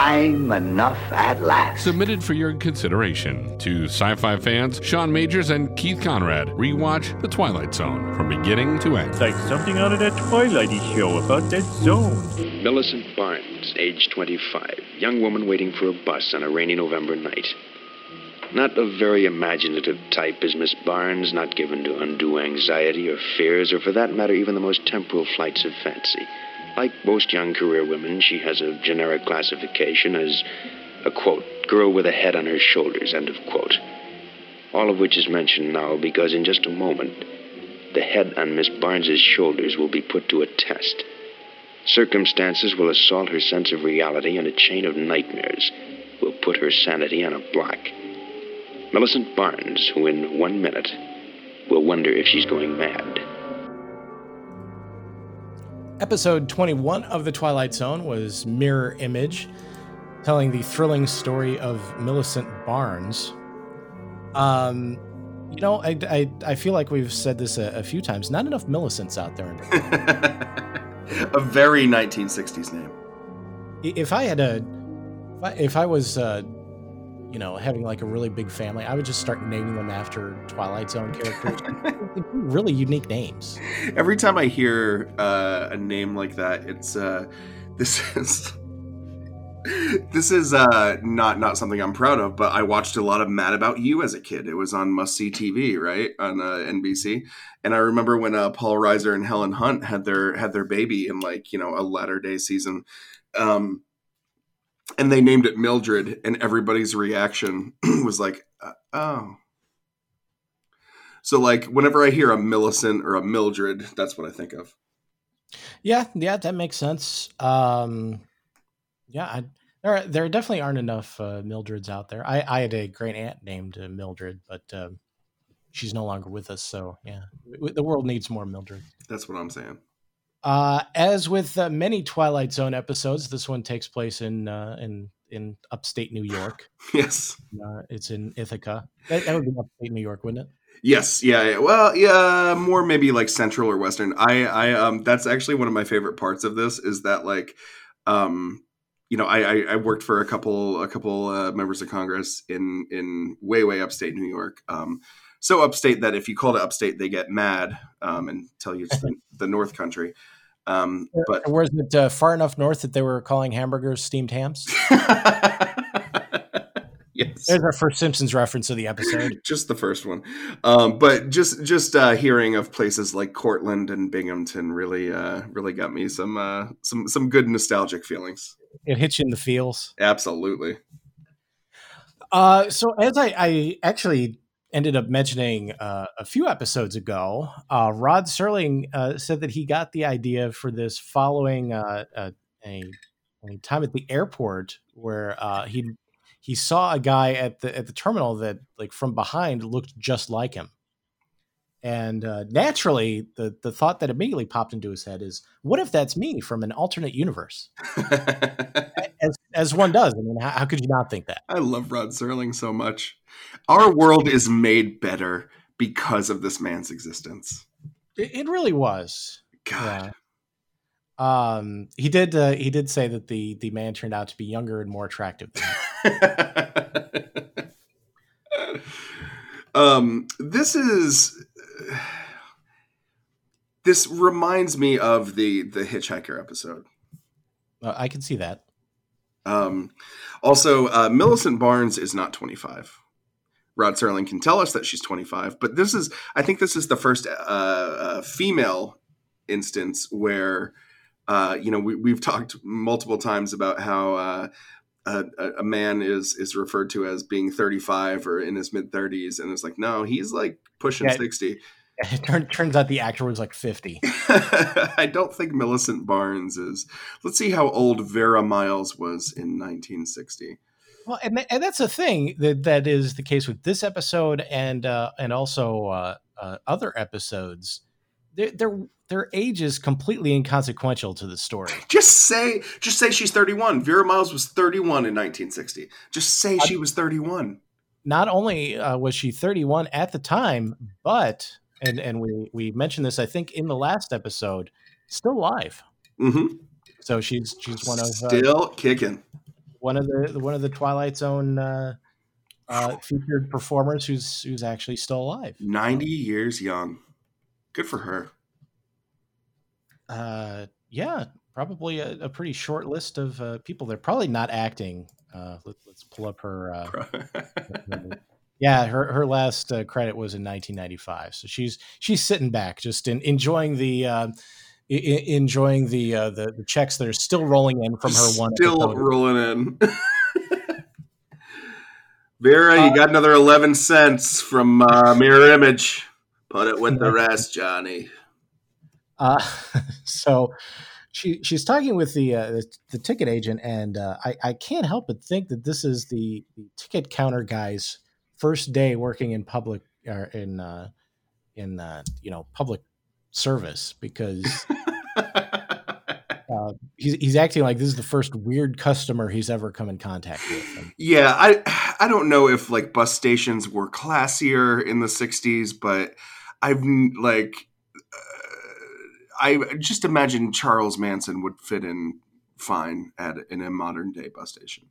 time enough at last. Submitted for your consideration to sci fi fans Sean Majors and Keith Conrad. Rewatch The Twilight Zone from beginning to end. It's like something out of that Twilighty show about that zone. Millicent Barnes, age 25, young woman waiting for a bus on a rainy November night. Not a very imaginative type is Miss Barnes, not given to undue anxiety or fears, or for that matter, even the most temporal flights of fancy. Like most young career women, she has a generic classification as a quote, girl with a head on her shoulders, end of quote. All of which is mentioned now because in just a moment, the head on Miss Barnes's shoulders will be put to a test. Circumstances will assault her sense of reality, and a chain of nightmares will put her sanity on a block. Millicent Barnes, who in one minute will wonder if she's going mad. Episode 21 of The Twilight Zone was Mirror Image, telling the thrilling story of Millicent Barnes. Um, you know, I, I, I feel like we've said this a, a few times. Not enough Millicents out there. a very 1960s name. If I had a, if I, if I was, uh, you know, having like a really big family, I would just start naming them after Twilight Zone characters. really unique names. Every time I hear uh, a name like that, it's uh, this is this is uh, not not something I'm proud of, but I watched a lot of Mad About You as a kid. It was on must see TV, right on uh, NBC, and I remember when uh, Paul Reiser and Helen Hunt had their had their baby in like you know a latter day season. Um, and they named it Mildred, and everybody's reaction was like, uh, "Oh." So, like, whenever I hear a Millicent or a Mildred, that's what I think of. Yeah, yeah, that makes sense. Um, yeah, I, there are, there definitely aren't enough uh, Mildreds out there. I, I had a great aunt named uh, Mildred, but uh, she's no longer with us. So yeah, the world needs more Mildred. That's what I'm saying. Uh, as with uh, many Twilight Zone episodes, this one takes place in uh, in in upstate New York. yes, uh, it's in Ithaca. That, that, would be upstate New York, wouldn't it? Yes, yeah, well, yeah, more maybe like central or western. I, I, um, that's actually one of my favorite parts of this is that like, um, you know, I, I, I worked for a couple, a couple uh, members of Congress in in way way upstate New York. Um, so upstate that if you call it upstate, they get mad um, and tell you it's the, the North Country. Um, but was it uh, far enough north that they were calling hamburgers steamed hams? yes, there's our first Simpsons reference of the episode. just the first one, um, but just just uh, hearing of places like Cortland and Binghamton really uh, really got me some uh, some some good nostalgic feelings. It hits you in the feels. Absolutely. Uh, so as I, I actually ended up mentioning uh, a few episodes ago, uh, Rod Serling uh, said that he got the idea for this following uh, a, a, a, time at the airport where uh, he he saw a guy at the at the terminal that like from behind looked just like him. And uh, naturally, the the thought that immediately popped into his head is, "What if that's me from an alternate universe?" as as one does. I mean, how, how, could you not think that? I love Rod Serling so much. Our world is made better because of this man's existence. It, it really was. God. Yeah. Um, he did. Uh, he did say that the the man turned out to be younger and more attractive. um, this is this reminds me of the the hitchhiker episode uh, i can see that um also uh millicent barnes is not 25 rod serling can tell us that she's 25 but this is i think this is the first uh, uh female instance where uh you know we, we've talked multiple times about how uh a, a, man is is referred to as being 35 or in his mid 30s and it's like no he's like pushing yeah, 60 it turn, turns out the actor was like 50 i don't think millicent barnes is let's see how old vera miles was in 1960 well and, and that's the thing that that is the case with this episode and uh and also uh, uh other episodes they're, they're their age is completely inconsequential to the story. Just say, just say she's 31. Vera Miles was 31 in 1960. Just say she was 31. Not only uh, was she 31 at the time, but and and we we mentioned this I think in the last episode, still alive. Mm-hmm. So she's she's one of uh, still kicking. One of the one of the Twilight Zone uh, uh, featured performers who's who's actually still alive. Ninety years young. Good for her. Uh, yeah, probably a, a pretty short list of uh, people. They're probably not acting. Uh, let, us pull up her. Uh, yeah, her her last uh, credit was in 1995, so she's she's sitting back, just in, enjoying the. Uh, i- i- enjoying the, uh, the the checks that are still rolling in from her one Still rolling in. Vera, you got another eleven cents from uh, Mirror Image. Put it with the rest, Johnny. Uh, so she she's talking with the uh, the, the ticket agent, and uh, I I can't help but think that this is the, the ticket counter guy's first day working in public or in uh, in uh, you know public service because uh, he's he's acting like this is the first weird customer he's ever come in contact with. And, Yeah, I I don't know if like bus stations were classier in the '60s, but I've like uh, I just imagine Charles Manson would fit in fine at in a modern day bus station.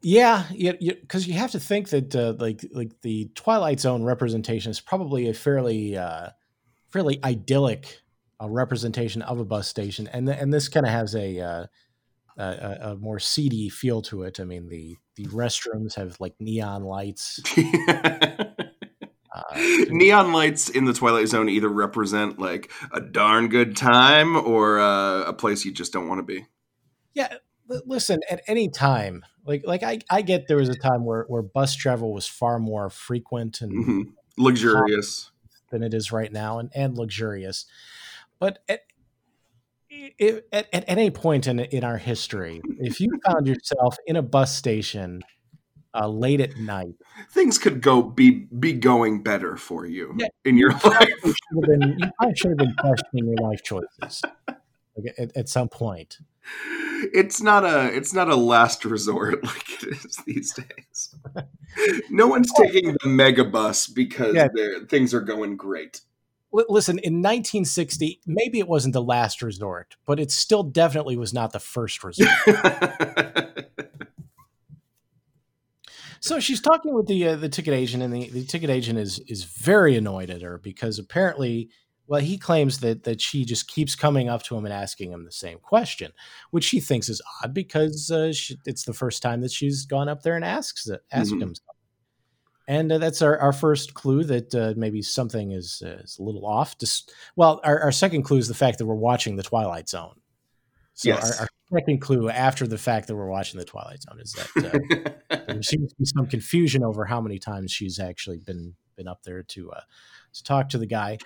Yeah, because you, have to think that uh, like like the Twilight Zone representation is probably a fairly uh, fairly idyllic uh, representation of a bus station, and th- and this kind of has a, uh, a a more seedy feel to it. I mean the the restrooms have like neon lights. Uh, Neon lights in the Twilight Zone either represent like a darn good time or uh, a place you just don't want to be. Yeah, li- listen. At any time, like like I, I get there was a time where where bus travel was far more frequent and hmm Luxurious. Than it is right now, and and luxurious. But at at, at any point in in our history, if you found yourself in a bus station uh, late at night, Things could go be be going better for you Yeah. in your life. you have been, you probably should have been questioning your life choices like, at, at some point. it's not a it's not a last resort like it is these days. No one's taking the mega bus because Yeah. things are going great. Li- Listen, in 1960, maybe it wasn't the last resort, but it still definitely was not the first resort. So she's talking with the uh, the ticket agent, and the, the ticket agent is is very annoyed at her because apparently, well, he claims that that she just keeps coming up to him and asking him the same question, which she thinks is odd because uh, she, it's the first time that she's gone up there and asks it, asked Mhm. him. Something. And uh, that's our, our first clue that uh, maybe something is uh, is a little off. Just well, our, our second clue is the fact that we're watching the Twilight Zone. So Yes. our, our second clue after the fact that we're watching the Twilight Zone is that uh, there seems to be some confusion over how many times she's actually been been up there to uh, to talk to the guy.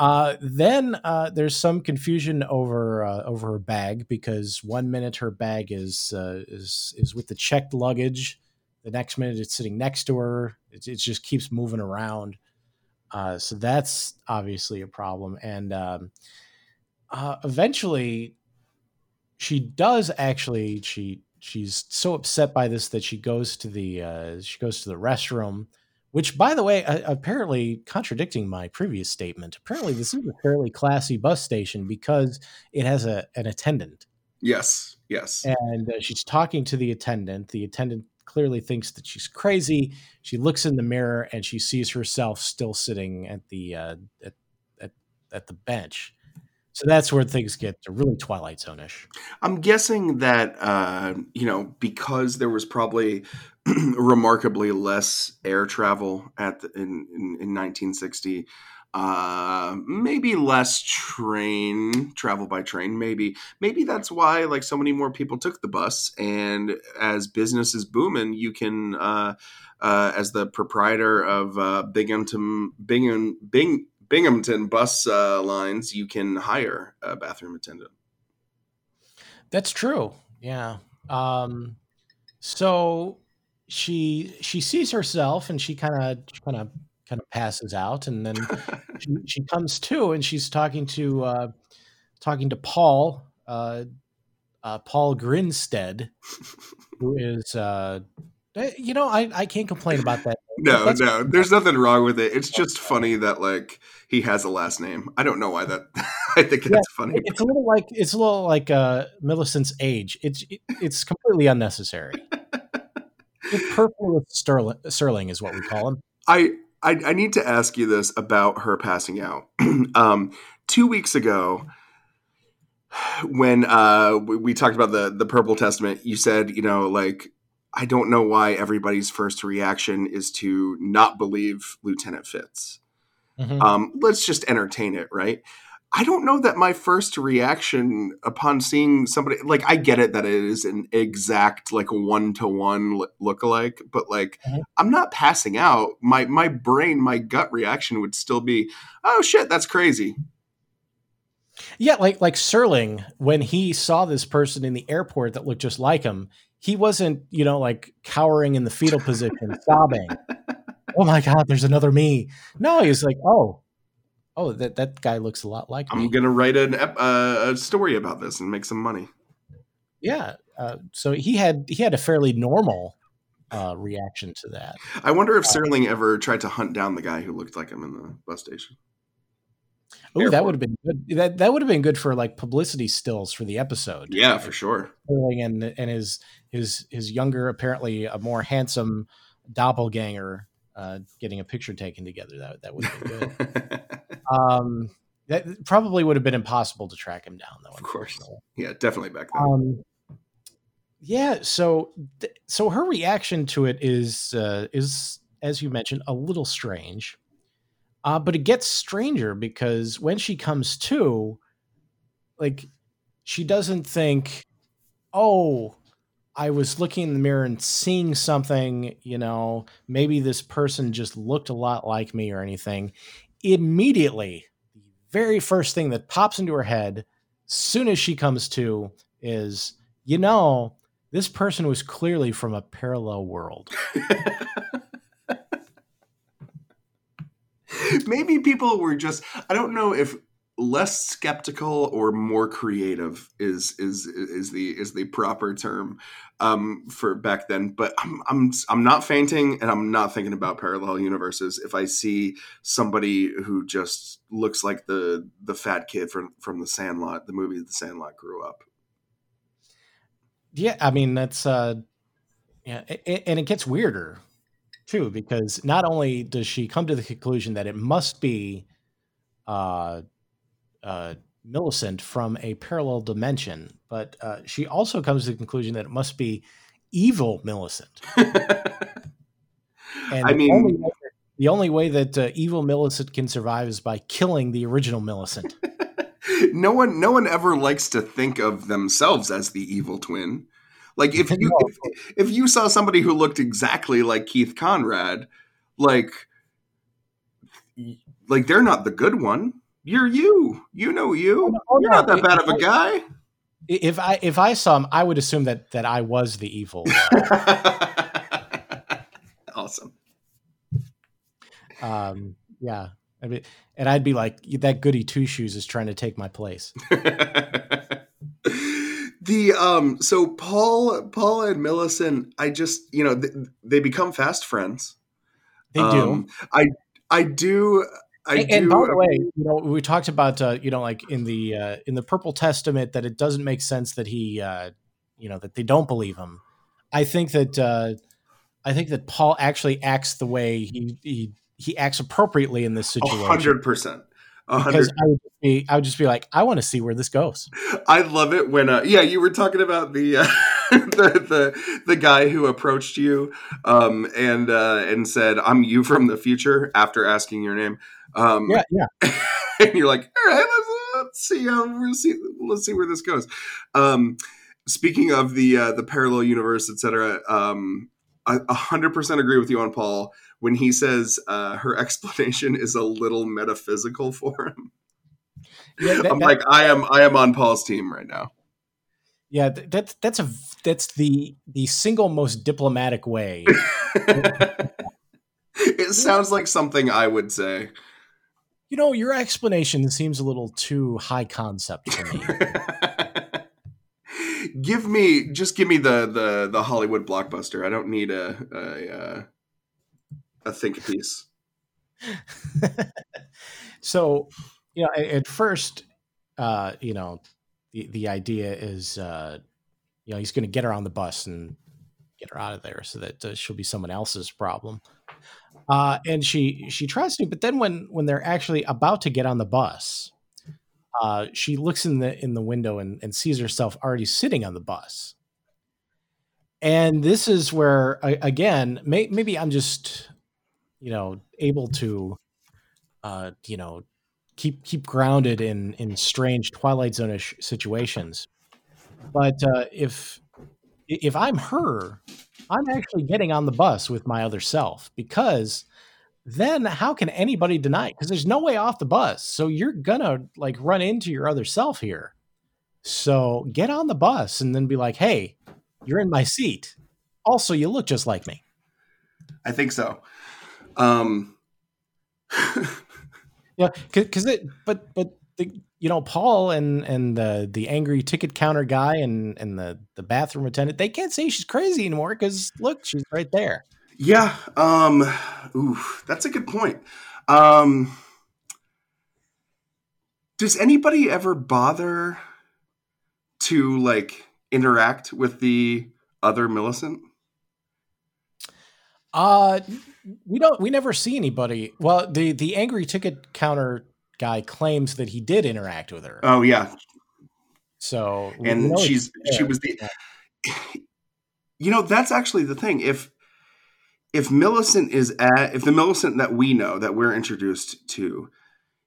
Uh, then uh, there's some confusion over uh, over her bag because one minute her bag is uh, is is with the checked luggage, the next minute it's sitting next to her. It, it just keeps moving around. Uh, so that's obviously a problem. And um, uh, eventually, she does actually she she's so upset by this that she goes to the she goes to the restroom which by the way uh, apparently contradicting my previous statement apparently this is a fairly classy bus station because it has a an attendant. Yes, yes. and uh, she's talking to the attendant. The attendant clearly thinks that she's crazy. She looks in the mirror and she sees herself still sitting at the uh, at, at, at the bench so that's where things get really twilight zone-ish I'm guessing that uh, you know because there was probably remarkably less air travel at the, in, in in 1960. Uh, maybe less train travel by train. Maybe maybe that's why like so many more people took the bus. And as business is booming, you can uh, uh, as the proprietor of uh, Binghamton Bingham Bing. Binghamton bus uh, lines, you can hire a bathroom attendant. That's true. Yeah. Um, so she she sees herself and she kind of kind of kind of passes out and then she, she comes to and she's talking to uh, talking to Paul uh, uh, Paul Grinstead, who is uh, you know I, I can't complain about that. No, That's- no, there's nothing wrong with it. It's just funny that like he has a last name. I don't know why that I think that's funny. It's a little like it's a little like uh, Millicent's age. It's it, it's completely unnecessary. It's perfectly with Sterling, Serling is what we call him. I, I I need to ask you this about her passing out. um, two weeks ago, when uh, we, we talked about the the Purple Testament, you said, you know, like I don't know why everybody's first reaction is to not believe Lieutenant Fitz. Mhm. Um, let's just entertain it, right? I don't know that my first reaction upon seeing somebody like I get it that it is an exact like one to one look-alike, but like Mhm. I'm not passing out. My my brain, my gut reaction would still be, "Oh shit, that's crazy." Yeah, like like Serling, when he saw this person in the airport that looked just like him, he wasn't, you know, like cowering in the fetal position, sobbing. Oh my god, there's another me. No, he was like, oh, oh, that that guy looks a lot like me. I'm gonna write an ep- uh, a story about this and make some money. yeah. Uh, so he had he had a fairly normal uh, reaction to that. I wonder if Serling ever tried to hunt down the guy who looked like him in the bus station. Oh, that would have been good. That that would have been good for like publicity stills for the episode. Yeah, for sure. And and his his his younger, apparently a more handsome doppelganger uh, getting a picture taken together. That that would have been good. um, that probably would have been impossible to track him down, though. Of course. yeah, definitely back then. Um, yeah. So th- so her reaction to it is uh, is as you mentioned a little strange, uh, but it gets stranger because when she comes to, like, she doesn't think, oh. I was looking in the mirror and seeing something, you know, maybe this person just looked a lot like me or anything. Immediately, the very first thing that pops into her head, soon as she comes to, is, you know, this person was clearly from a parallel world. Maybe people were just I don't know if less skeptical or more creative is is is the is the proper term um for back then but I'm I'm I'm not fainting and I'm not thinking about parallel universes. If I see somebody who just looks like the the fat kid from from the Sandlot the movie The Sandlot grew up. Yeah, I mean that's uh yeah, and it gets weirder too because not only does she come to the conclusion that it must be uh uh Millicent from a parallel dimension, but uh, she also comes to the conclusion that it must be evil Millicent. And I the mean- only way that, the only way that uh, evil Millicent can survive is by killing the original Millicent. no one no one ever likes to think of themselves as the evil twin like if you if, if you saw somebody who looked exactly like keith conrad like like they're not the good one. You're you. You know you. Oh, you're not that bad of a guy. If I if I saw him, I would assume that that I was the evil. awesome. Um, yeah, I mean, and I'd be like, that goody two shoes is trying to take my place. the um so paul paul and millicent i just you know th- they become fast friends They Um, do. i i do i and, do and by the way, you know, we talked about uh, you know, like in the uh, in the Purple Testament, that it doesn't make sense that he, uh, you know, that they don't believe him. I think that uh, I think that Paul actually acts the way he he he acts appropriately in this situation. hundred percent. A Because. I would just be, I would just be like, I want to see where this goes. I love it when, uh, yeah, you were talking about the, uh, the the the guy who approached you, um, and uh, and said, "I'm you from the future." After asking your name, um, Yeah, yeah. and you're like, "All right, let's, let's see, uh, let's see, let's see where this goes." Um, speaking of the uh, the parallel universe, etc., um, I a hundred percent agree with you on Paul when he says uh, her explanation is a little metaphysical for him. Yeah, that- I'm that- like, I am, I am on Paul's team right now. Yeah, th- that's that's a that's the the single most diplomatic way. it sounds like something I would say. You know, your explanation seems a little too high concept for me. give me, just give me the the the Hollywood blockbuster. I don't need a a, uh, a think piece. so, you know, at, first, uh, you know, the the idea is, uh, you know, he's going to get her on the bus and get her out of there so that uh, she'll be someone else's problem. Uh, and she she tries to, but then when when they're actually about to get on the bus, uh, she looks in the in the window and, and sees herself already sitting on the bus. And this is where again, may, maybe I'm just you know able to uh, you know keep keep grounded in in strange Twilight Zone-ish situations. But uh, if if I'm her, I'm actually getting on the bus with my other self because then how can anybody deny it? Because there's no way off the bus. So you're gonna like run into your other self here. So get on the bus and then be like, hey, you're in my seat. Also, you look just like me. I think so. Um Yeah, because it, but but the you know Paul and and the the angry ticket counter guy and and the the bathroom attendant they can't say she's crazy anymore because look she's right there. Yeah. Um. Ooh, that's a good point. Um. Does anybody ever bother to like interact with the other Millicent? Uh we don't we never see anybody. Well, the the angry ticket counter guy claims that he did interact with her. Oh yeah. So and she's she was the You know, that's actually the thing. If if Millicent is at if the Millicent that we know that we're introduced to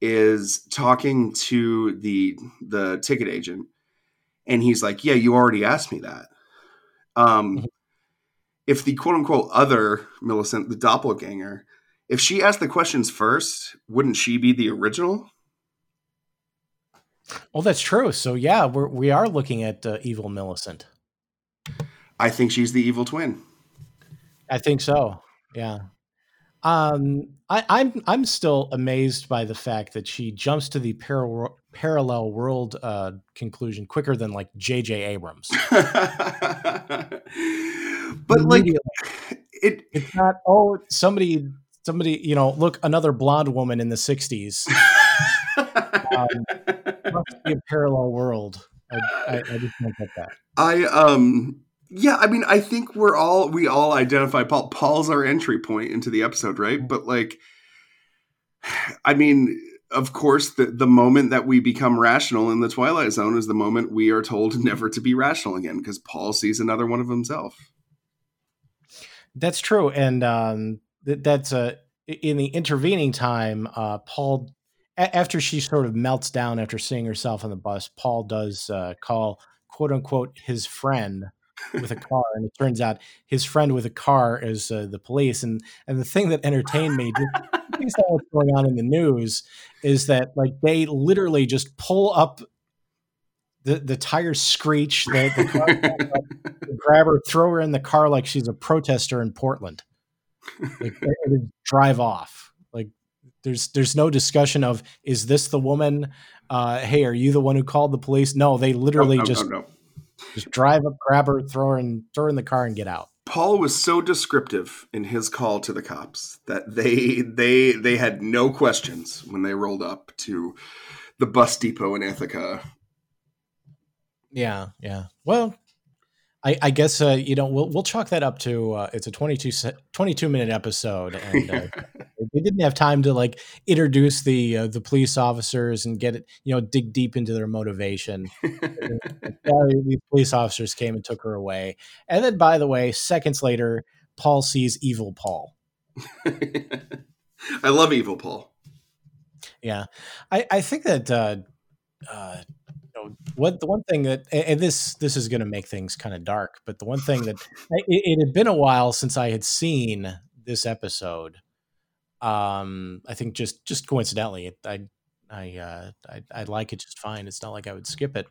is talking to the the ticket agent and he's like, "Yeah, you already asked me that." Um mm-hmm if the quote unquote other Millicent, the doppelganger, if she asked the questions first, wouldn't she be the original? Well, that's true. So yeah, we're we are looking at uh, evil Millicent. I think she's the evil twin. I think so. Yeah. Um, I, I'm I'm still amazed by the fact that she jumps to the par- parallel world uh, conclusion quicker than like J.J. Abrams. but like it it's not oh somebody somebody you know look another blonde woman in the 60s um, must be a parallel world I, I, I just don't get that i um yeah i mean i think we're all we all identify paul paul's our entry point into the episode right but like i mean of course the, the moment that we become rational in the twilight zone is the moment we are told never to be rational again because paul sees another one of himself that's true, and um, th- that's a in the intervening time. Uh, Paul, after she sort of melts down after seeing herself on the bus, Paul does uh, call quote unquote his friend with a car, and it turns out his friend with a car is uh, the police. And and the thing that entertained me, just what's going on in the news, is that like they literally just pull up the the tires screech. The, the car grab her, throw her in the car like she's a protester in Portland. Like, drive off. Like there's there's no discussion of is this the woman? Uh, hey, are you the one who called the police? No, they literally no, no, just no, just drive up, grab her, throw her in, throw her in the car, and get out. Paul was so descriptive in his call to the cops that they they they had no questions when they rolled up to the bus depot in Ithaca yeah, yeah. Well, I, I guess uh, you know we'll we'll chalk that up to uh, it's a 22, 22 minute episode, and uh, they didn't have time to like introduce the uh, the police officers and get it you know dig deep into their motivation. the police officers came and took her away, and then by the way, seconds later, Paul sees evil Paul. I love evil Paul. Yeah, I I think that. What the one thing that and this this is going to make things kind of dark, but the one thing that it, it, had been a while since I had seen this episode. Um, I think just just coincidentally, I I uh, I, I like it just fine. It's not like I would skip it,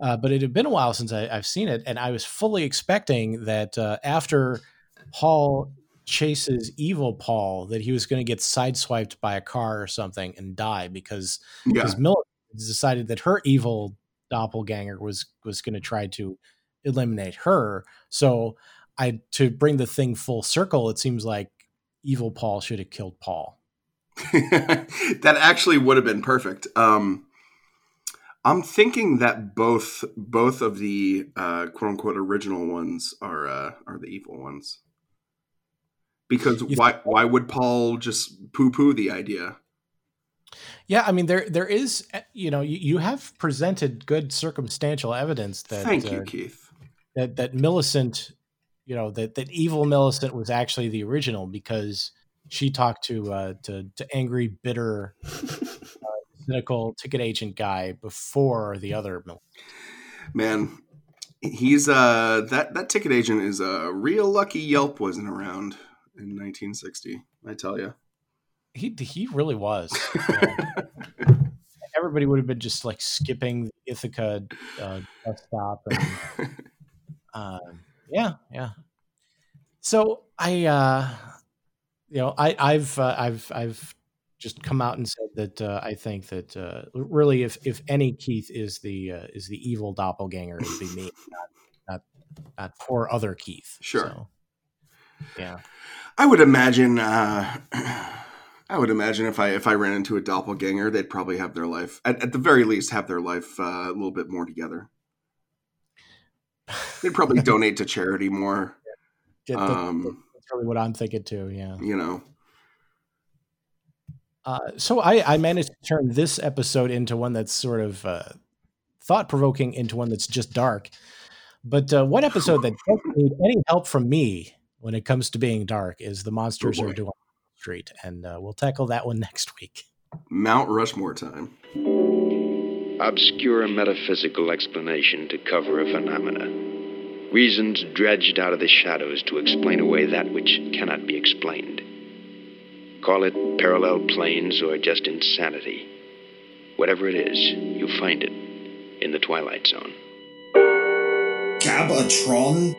uh, but it had been a while since I, have seen it, and I was fully expecting that uh, after Paul chases evil Paul, that he was going to get sideswiped by a car or something and die because yeah. because Miller decided that her evil doppelganger was was going to try to eliminate her. So I to bring the thing full circle, it seems like evil Paul should have killed Paul. that actually would have been perfect. Um, I'm thinking that both both of the uh, quote unquote original ones are uh, are the evil ones. Because You why why would Paul just poo poo the idea? Yeah, I mean there there is uh, you know you, you have presented good circumstantial evidence that Thank you, uh, Keith. that that Millicent, you know that that evil Millicent was actually the original because she talked to uh, to to angry, bitter, uh, cynical ticket agent guy before the other. Mil- Man, he's uh that that ticket agent is a real lucky Yelp wasn't around in 1960. I tell you. He he really was. Everybody would have been just like skipping the Ithaca uh, stop and uh, yeah, yeah. So I, uh, you know, I, I've, uh, I've, I've just come out and said that uh, I think that uh, really, if if any Keith is the uh, is the evil doppelganger, it'd be me, not not, not poor other Keith. Sure. So, yeah. I would imagine. I would imagine if I if I ran into a doppelganger, they'd probably have their life at, at the very least have their life uh, a little bit more together. They'd probably donate to charity more. The- Um, that's really what I'm thinking too. Yeah. you know, Uh, so I, I managed to turn this episode into one that's sort of uh, thought provoking into one that's just dark. But uh, one episode that doesn't need any help from me when it comes to being dark is the monsters Oh, are doing street, and uh, we'll tackle that one next week. Mount Rushmore time. Obscure metaphysical explanation to cover a phenomena. Reasons dredged out of the shadows to explain away that which cannot be explained. Call it parallel planes or just insanity. Whatever it is, you find it in the Twilight Zone. Gabatron?